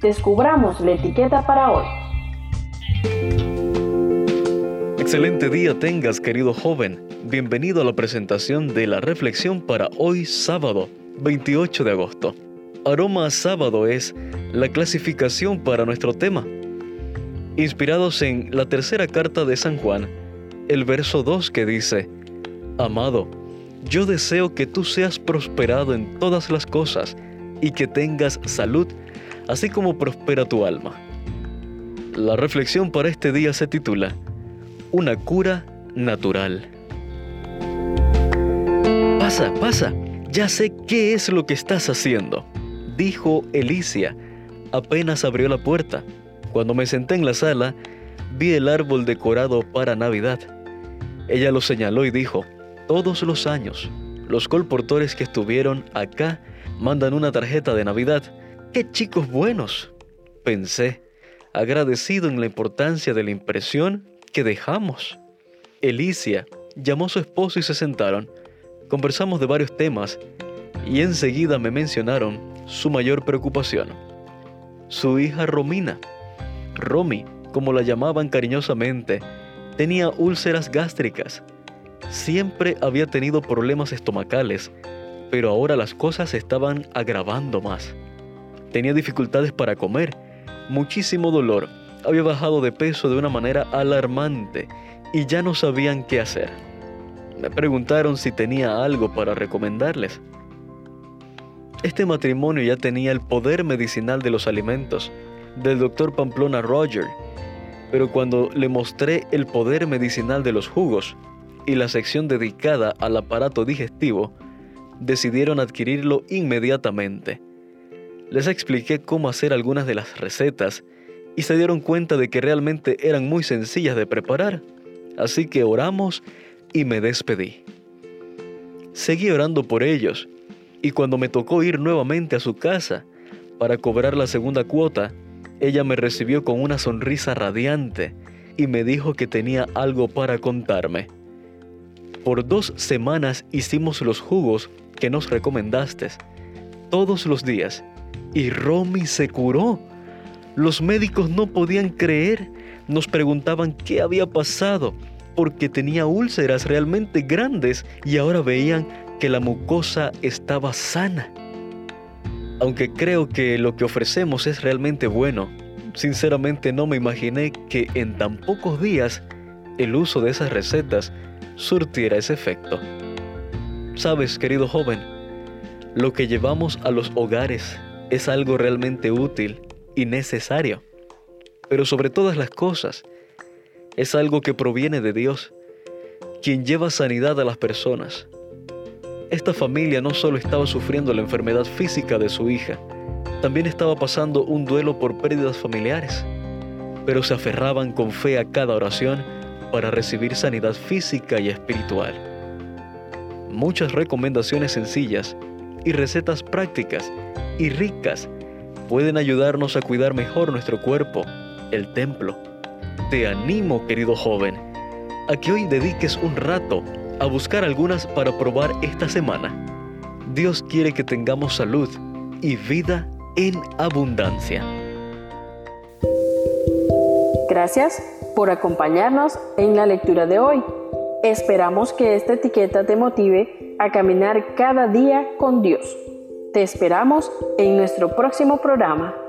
descubramos la etiqueta para hoy. Excelente día tengas, querido joven. Bienvenido a la presentación de la reflexión para hoy sábado, 28 de agosto. Aroma sábado es la clasificación para nuestro tema. Inspirados en la tercera carta de San Juan, el verso 2 que dice, Amado, yo deseo que tú seas prosperado en todas las cosas y que tengas salud, así como prospera tu alma. La reflexión para este día se titula Una cura natural. Pasa, pasa, ya sé qué es lo que estás haciendo, dijo Elicia. Apenas abrió la puerta. Cuando me senté en la sala, vi el árbol decorado para Navidad. Ella lo señaló y dijo, todos los años, los colportores que estuvieron acá mandan una tarjeta de Navidad. ¡Qué chicos buenos! Pensé, agradecido en la importancia de la impresión que dejamos. Elicia llamó a su esposo y se sentaron. Conversamos de varios temas y enseguida me mencionaron su mayor preocupación. Su hija Romina, Romy, como la llamaban cariñosamente, tenía úlceras gástricas Siempre había tenido problemas estomacales, pero ahora las cosas se estaban agravando más. Tenía dificultades para comer, muchísimo dolor, había bajado de peso de una manera alarmante y ya no sabían qué hacer. Me preguntaron si tenía algo para recomendarles. Este matrimonio ya tenía el poder medicinal de los alimentos, del doctor Pamplona Roger, pero cuando le mostré el poder medicinal de los jugos, y la sección dedicada al aparato digestivo, decidieron adquirirlo inmediatamente. Les expliqué cómo hacer algunas de las recetas y se dieron cuenta de que realmente eran muy sencillas de preparar, así que oramos y me despedí. Seguí orando por ellos y cuando me tocó ir nuevamente a su casa para cobrar la segunda cuota, ella me recibió con una sonrisa radiante y me dijo que tenía algo para contarme. Por dos semanas hicimos los jugos que nos recomendaste, todos los días, y Romy se curó. Los médicos no podían creer, nos preguntaban qué había pasado, porque tenía úlceras realmente grandes y ahora veían que la mucosa estaba sana. Aunque creo que lo que ofrecemos es realmente bueno, sinceramente no me imaginé que en tan pocos días el uso de esas recetas surtiera ese efecto. Sabes, querido joven, lo que llevamos a los hogares es algo realmente útil y necesario, pero sobre todas las cosas, es algo que proviene de Dios, quien lleva sanidad a las personas. Esta familia no solo estaba sufriendo la enfermedad física de su hija, también estaba pasando un duelo por pérdidas familiares, pero se aferraban con fe a cada oración para recibir sanidad física y espiritual. Muchas recomendaciones sencillas y recetas prácticas y ricas pueden ayudarnos a cuidar mejor nuestro cuerpo, el templo. Te animo, querido joven, a que hoy dediques un rato a buscar algunas para probar esta semana. Dios quiere que tengamos salud y vida en abundancia. Gracias por acompañarnos en la lectura de hoy. Esperamos que esta etiqueta te motive a caminar cada día con Dios. Te esperamos en nuestro próximo programa.